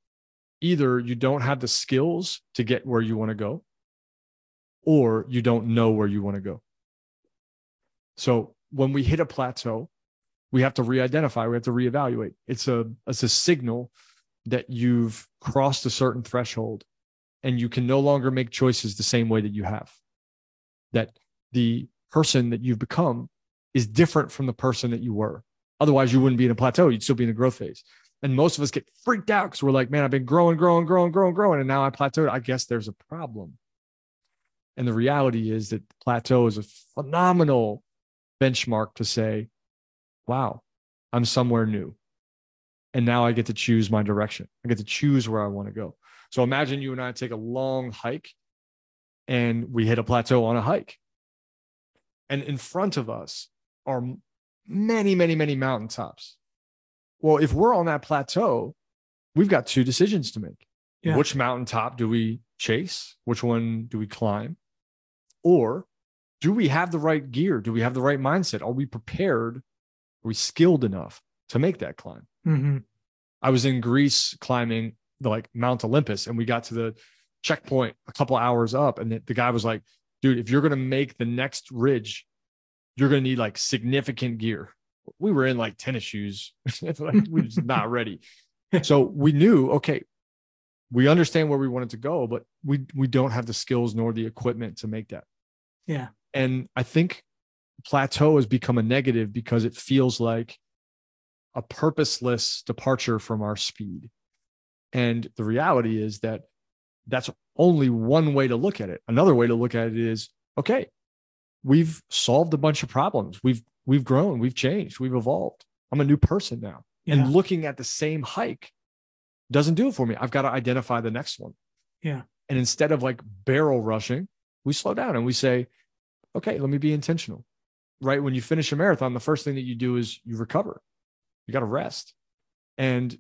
Either you don't have the skills to get where you want to go, or you don't know where you want to go. So when we hit a plateau, we have to re-identify, we have to reevaluate. It's a it's a signal that you've crossed a certain threshold and you can no longer make choices the same way that you have. That the person that you've become is different from the person that you were. Otherwise, you wouldn't be in a plateau. You'd still be in a growth phase. And most of us get freaked out because we're like, man, I've been growing, growing, growing, growing, growing. And now I plateaued. I guess there's a problem. And the reality is that plateau is a phenomenal benchmark to say, wow, I'm somewhere new. And now I get to choose my direction. I get to choose where I want to go. So imagine you and I take a long hike and we hit a plateau on a hike. And in front of us are many, many, many mountaintops. Well, if we're on that plateau, we've got two decisions to make. Yeah. Which mountaintop do we chase? Which one do we climb? Or do we have the right gear? Do we have the right mindset? Are we prepared? Are we skilled enough to make that climb? Mm-hmm. I was in Greece climbing the like Mount Olympus, and we got to the checkpoint a couple hours up, and the, the guy was like, "Dude, if you're gonna make the next ridge, you're gonna need like significant gear." We were in like tennis shoes, It's like, we we're just not ready. So we knew, okay, we understand where we wanted to go, but we we don't have the skills nor the equipment to make that. Yeah. And I think plateau has become a negative because it feels like a purposeless departure from our speed. And the reality is that that's only one way to look at it. Another way to look at it is okay, we've solved a bunch of problems. We've we've grown, we've changed, we've evolved. I'm a new person now. Yeah. And looking at the same hike doesn't do it for me. I've got to identify the next one. Yeah. And instead of like barrel rushing, we slow down and we say, okay, let me be intentional. Right. When you finish a marathon, the first thing that you do is you recover. You got to rest. And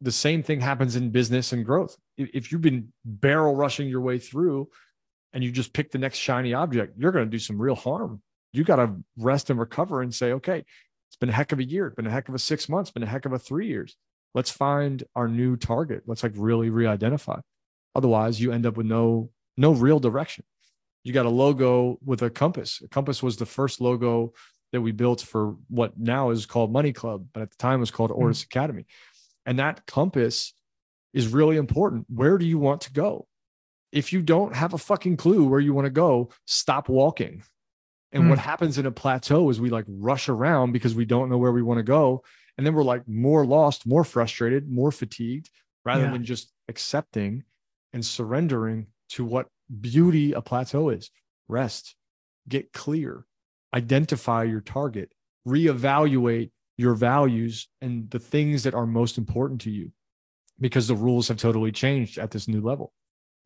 the same thing happens in business and growth. If you've been barrel rushing your way through and you just pick the next shiny object, you're going to do some real harm. You got to rest and recover and say, okay, it's been a heck of a year, it's been a heck of a six months, been a heck of a three years. Let's find our new target. Let's like really re-identify. Otherwise, you end up with no no real direction. You got a logo with a compass. A compass was the first logo that we built for what now is called Money Club, but at the time was called mm-hmm. Academy. And that compass is really important. Where do you want to go? If you don't have a fucking clue where you want to go, stop walking. And mm. what happens in a plateau is we like rush around because we don't know where we want to go. And then we're like more lost, more frustrated, more fatigued, rather yeah. than just accepting and surrendering to what beauty a plateau is rest, get clear, identify your target, reevaluate your values and the things that are most important to you because the rules have totally changed at this new level.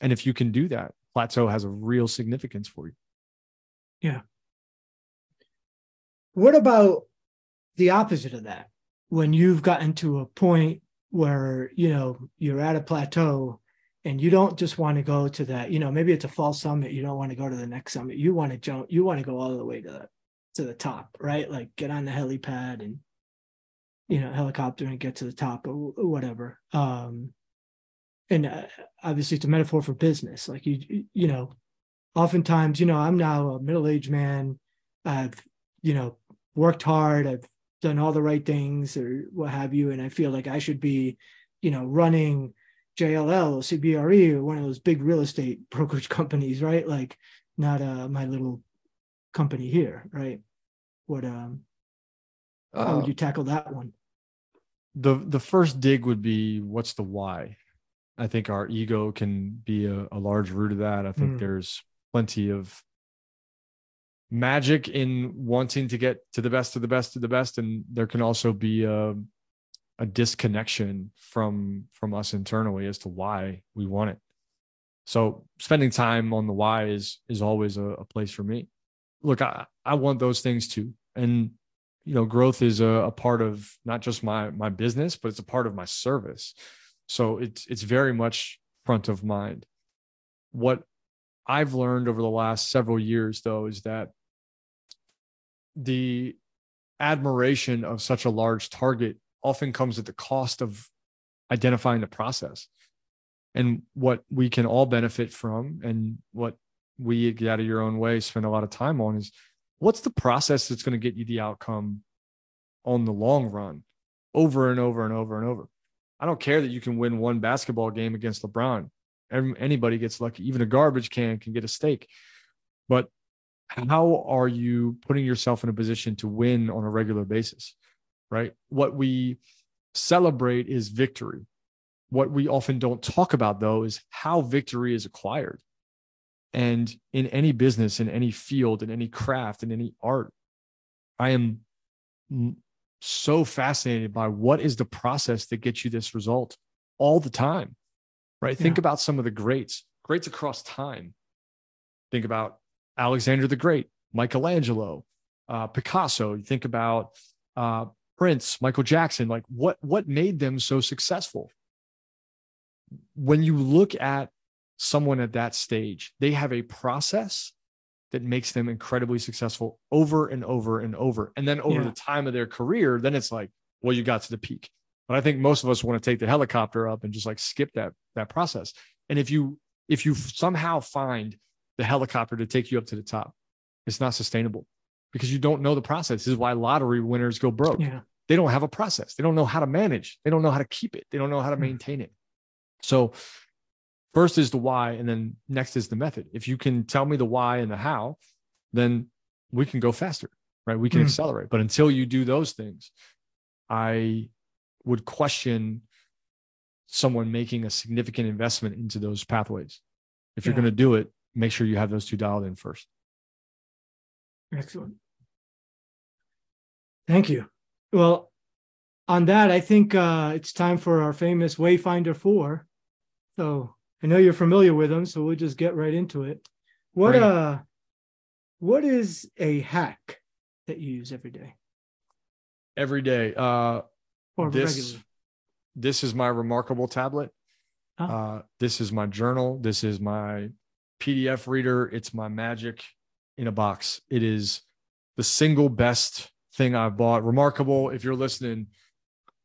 And if you can do that, plateau has a real significance for you. Yeah. What about the opposite of that? When you've gotten to a point where, you know, you're at a plateau and you don't just want to go to that, you know, maybe it's a fall summit, you don't want to go to the next summit. You want to jump, you want to go all the way to the to the top, right? Like get on the helipad and you know helicopter and get to the top or whatever. Um and uh, obviously it's a metaphor for business. Like you you know oftentimes you know i'm now a middle-aged man. I've you know worked hard. I've done all the right things or what have you. And i feel like i should be you know running jll or cbre or one of those big real estate brokerage companies right? Like not uh my little company here right? What um how would uh, you tackle that one? the the first dig would be what's the why? I think our ego can be a, a large root of that. I think mm. there's plenty of magic in wanting to get to the best of the best of the best and there can also be a, a disconnection from from us internally as to why we want it. So spending time on the why is is always a, a place for me. Look i i want those things too. And you know growth is a, a, part of not just my my business but it's a part of my service. So it's it's very much front of mind. What i've learned over the last several years though is that the admiration of such a large target often comes at the cost of identifying the process and what we can all benefit from and what we get out of your own way spend a lot of time on is what's the process that's going to get you the outcome on the long run over and over and over and over. I don't care that you can win one basketball game against LeBron. Anybody gets lucky. Even a garbage can can get a steak. But how are you putting yourself in a position to win on a regular basis? Right. What we celebrate is victory. What we often don't talk about, though, is how victory is acquired. And in any business, in any field, in any craft, in any art, I am so fascinated by what is the process that gets you this result all the time, right? Yeah. Think about some of the greats, greats across time. Think about Alexander the Great, Michelangelo, uh, Picasso. You think about uh, Prince, Michael Jackson. Like what what made them so successful? When you look at someone at that stage, they have a process that makes them incredibly successful over and over and over. And then over yeah. the time of their career, then it's like, well, you got to the peak. But I think most of us want to take the helicopter up and just like skip that that process. And if you if you somehow find the helicopter to take you up to the top, it's not sustainable because you don't know the process. This is why lottery winners go broke. Yeah. They don't have a process. They don't know how to manage. They don't know how to keep it. They don't know how to hmm. maintain it. So first is the why and then next is the method if you can tell me the why and the how then we can go faster right we can mm. accelerate but until you do those things i would question someone making a significant investment into those pathways if you're yeah. going to do it make sure you have those two dialed in first excellent thank you well on that i think uh, it's time for our famous wayfinder 4 so I know you're familiar with them, so we'll just get right into it. What right. uh what is a hack that you use every day? Every day. Uh or this, regularly. this is my remarkable tablet. Oh. Uh, this is my journal. This is my PDF reader. It's my magic in a box. It is the single best thing I've bought. Remarkable. If you're listening,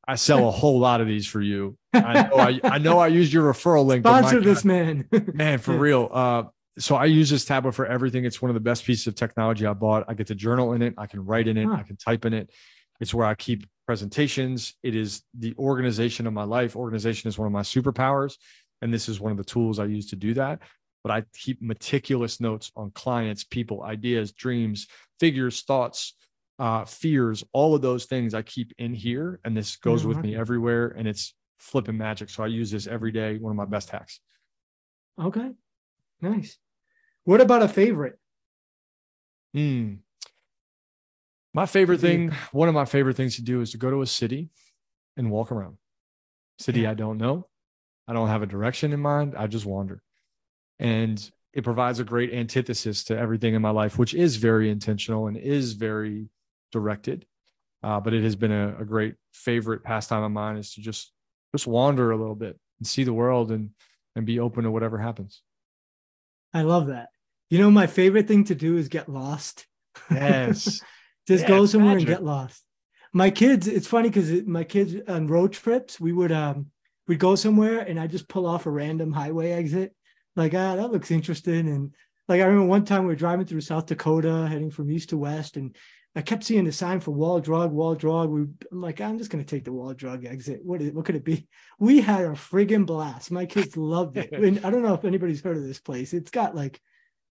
I sell a whole lot of these for you. I know I, I know I used your referral link. Sponsor God, this man. man for real. Uh, so I use this tablet for everything. It's one of the best pieces of technology I bought. I get to journal in it. I can write in it. Huh. I can type in it. It's where I keep presentations. It is the organization of my life. Organization is one of my superpowers. And this is one of the tools I use to do that. But I keep meticulous notes on clients, people, ideas, dreams, figures, thoughts, uh, fears, all of those things I keep in here. And this goes Yeah, with me everywhere. And it's flipping magic. So I use this every day. One of my best hacks. okay. Nice. What about a favorite? Hmm. My favorite thing, one of my favorite things to do is to go to a city and walk around. City Yeah. I don't know. I don't have a direction in mind. I just wander. And it provides a great antithesis to everything in my life, which is very intentional and is very directed. Uh, but it has been a, a great favorite pastime of mine is to just just wander a little bit and see the world and and be open to whatever happens. I love that. You know, my favorite thing to do is get lost. Yes. Just Yeah, go somewhere magic. and get lost. My kids, it's funny because my kids on road trips, we would um we'd go somewhere and I just pull off a random highway exit. Like, ah, that looks interesting. And like I remember one time we were driving through South Dakota, heading from east to west, and I kept seeing the sign for wall drug, wall drug. We, I'm like, I'm just gonna take the wall drug exit. What is what could it be? We had a friggin' blast. My kids loved it. And I don't know if anybody's heard of this place. It's got like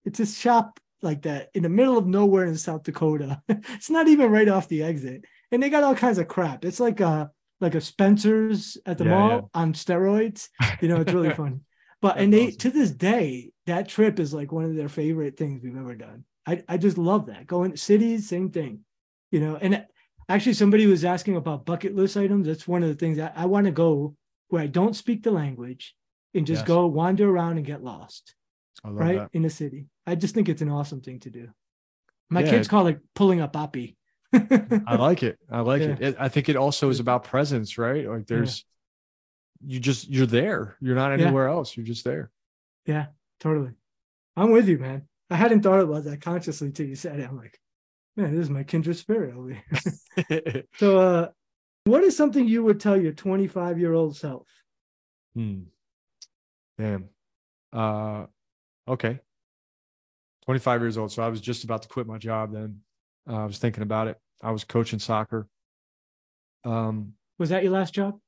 it's a shop like that in the middle of nowhere in South Dakota. it's not even right off the exit. And they got all kinds of crap. It's like a like a Spencer's at the Yeah, mall yeah. on steroids. You know, it's really fun. But That's and they awesome. to this day, that trip is like one of their favorite things we've ever done. I, I just love that. Going to cities, same thing. You know, and actually somebody was asking about bucket list items. That's one of the things I, I want to go where I don't speak the language and just Yes. go wander around and get lost I love right that. in the city. I just think it's an awesome thing to do. My Yeah. kids call it pulling up Appy. I like it. I like it. Yeah. it. I think it also is about presence, right? Like there's, you just you're there. You're not Yeah. anywhere else. You're just there. yeah, totally. I'm with you, man. I hadn't thought about that consciously till you said it. I'm like, man, this is my kindred spirit over here. so, uh, what is something you would tell your 25 year old self? hmm. Damn. Uh, okay. 25 years old. So I was just about to quit my job then. Uh, I was thinking about it. I was coaching soccer. Um, Was that your last job?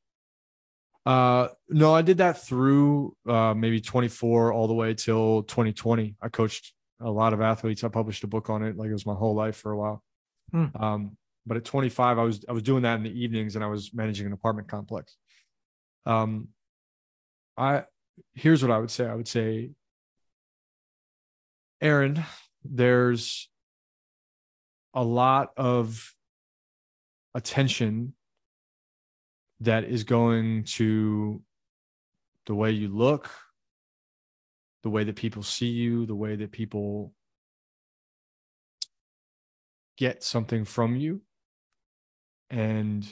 Uh, no, I did that through uh, maybe 24 all the way till 2020. I coached a lot of athletes. I published a book on it, like it was my whole life for a while. Hmm. Um, but at 25, I was I was doing that in the evenings, and I was managing an apartment complex. Um, I here's what I would say. I would say, Aaron, there's a lot of attention that is going to the way you look, the way that people see you, the way that people get something from you. And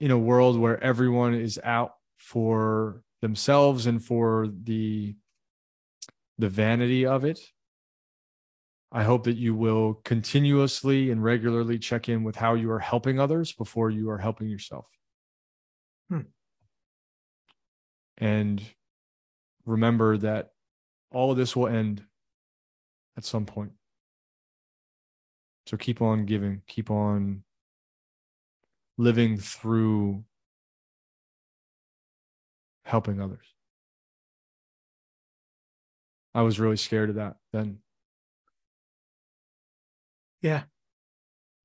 in a world where everyone is out for themselves and for the the vanity of it, I hope that you will continuously and regularly check in with how you are helping others before you are helping yourself. Hmm. And remember that all of this will end at some point. So keep on giving, keep on living through helping others. I was really scared of that then. Yeah,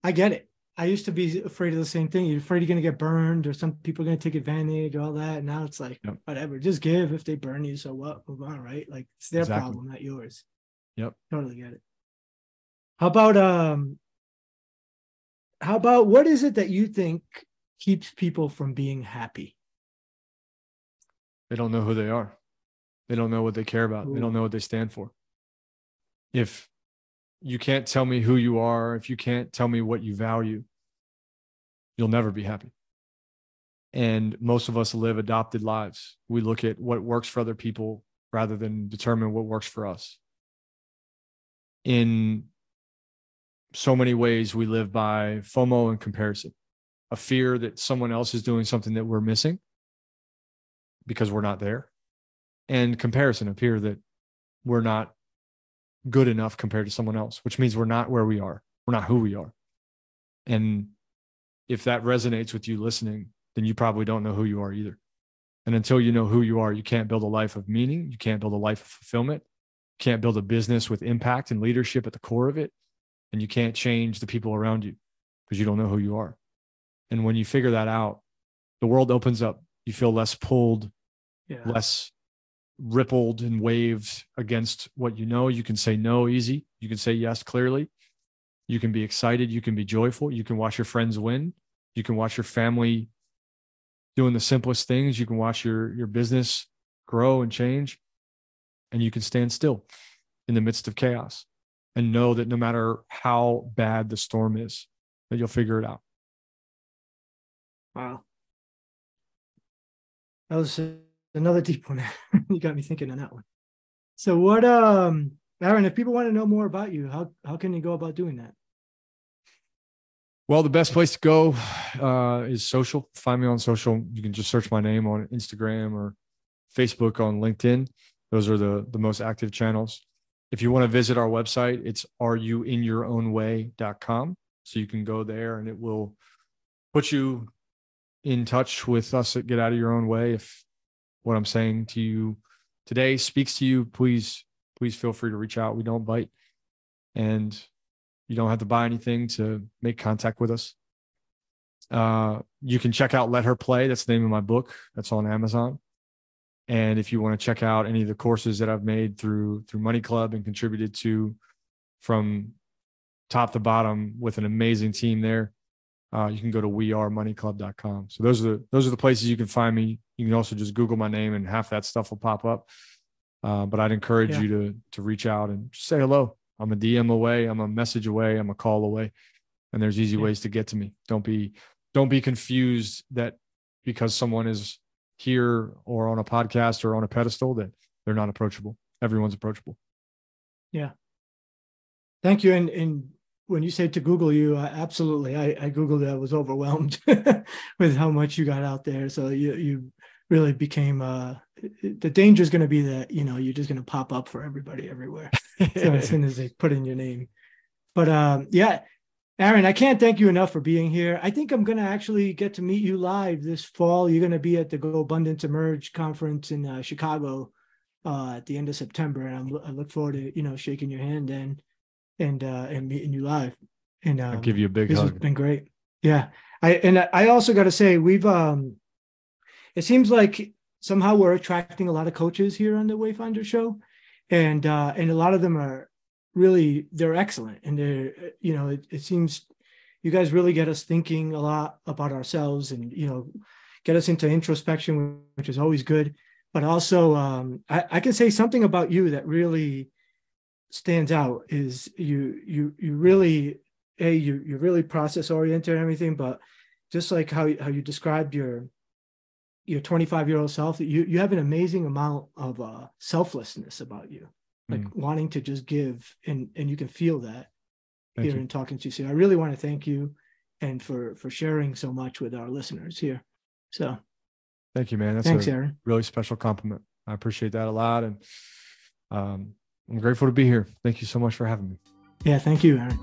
I get it. I used to be afraid of the same thing. You're afraid you're going to get burned or some people are going to take advantage all that. Now it's like, Yep. whatever, just give. If they burn you, so what? Move on, right? Like it's their Exactly. problem, not yours. Yep. Totally get it. How about, um, how about what is it that you think keeps people from being happy? They don't know who they are. They don't know what they care about. They don't know what they stand for. If you can't tell me who you are, if you can't tell me what you value, you'll never be happy. And most of us live adopted lives. We look at what works for other people rather than determine what works for us. In so many ways, we live by FOMO and comparison, a fear that someone else is doing something that we're missing because we're not there, and comparison, a fear that we're not good enough compared to someone else, which means we're not where we are. We're not who we are. And if that resonates with you listening, then you probably don't know who you are either. And until you know who you are, you can't build a life of meaning. You can't build a life of fulfillment. You can't build a business with impact and leadership at the core of it. And you can't change the people around you because you don't know who you are. And when you figure that out, the world opens up. You feel less pulled, yeah. less rippled and waved against what you know. You can say no easy. You can say yes clearly. You can be excited. You can be joyful. You can watch your friends win. You can watch your family doing the simplest things. You can watch your, your business grow and change. And you can stand still in the midst of chaos and know that no matter how bad the storm is, that you'll figure it out. Wow. That was another deep one. you got me thinking on that one. So what um Aaron, if people want to know more about you, how how can you go about doing that? Well, the best place to go uh, is social. Find me on social. You can just search my name on Instagram or Facebook on LinkedIn. Those are the the most active channels. If you want to visit our website, it's areyouinyourownway.com. So you can go there and it will put you in touch with us at Get Out of Your Own Way. If what I'm saying to you today speaks to you, please, please feel free to reach out. We don't bite. And you don't have to buy anything to make contact with us. Uh, you can check out Let Her Play. That's the name of my book. That's on Amazon. And if you want to check out any of the courses that I've made through through Money Club and contributed to from top to bottom with an amazing team there, uh, you can go to wearemoneyclub.com. So those are the those are the places you can find me. You can also just Google my name and half that stuff will pop up. Uh, but I'd encourage yeah. you to to reach out and say hello. I'm a DM away. I'm a message away. I'm a call away. And there's easy yeah. ways to get to me. Don't be don't be confused that because someone is here or on a podcast or on a pedestal that they're not approachable. Everyone's approachable. Yeah. Thank you. And and when you say to Google you, uh, absolutely. I, I Googled it. I was overwhelmed with how much you got out there. So you you really became uh the danger is going to be that you know you're just going to pop up for everybody everywhere. So as soon as they put in your name. But um yeah aaron i can't thank you enough for being here. I think i'm going to actually get to meet you live this fall. You're going to be at the GoBundance emerge conference in uh, chicago uh at the end of september and I'm, i look forward to you know shaking your hand and and uh and meeting you live. And um, i'll give you a big this hug. has been great. Yeah. I and i also got to say we've um it seems like somehow we're attracting a lot of coaches here on the Wayfinder show, and uh, and a lot of them are really they're excellent, and they're you know it, it seems you guys really get us thinking a lot about ourselves, and you know get us into introspection, which is always good. But also, um, I, I can say something about you that really stands out is you you you really a you you're really process oriented and everything, but just like how how you described your your 25 year old self you you have an amazing amount of uh, selflessness about you like mm. wanting to just give and and you can feel that thank here you. in talking to you. So i really want to thank you and for for sharing so much with our listeners here. So thank you man. That's thanks a aaron. really special compliment. I appreciate that a lot and um, i'm grateful to be here. Thank you so much for having me. Yeah thank you aaron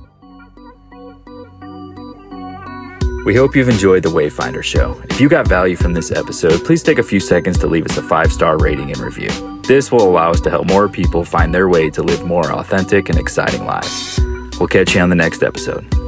we hope you've enjoyed the Wayfinder Show. If you got value from this episode, please take a few seconds to leave us a five star rating and review. This will allow us to help more people find their way to live more authentic and exciting lives. We'll catch you on the next episode.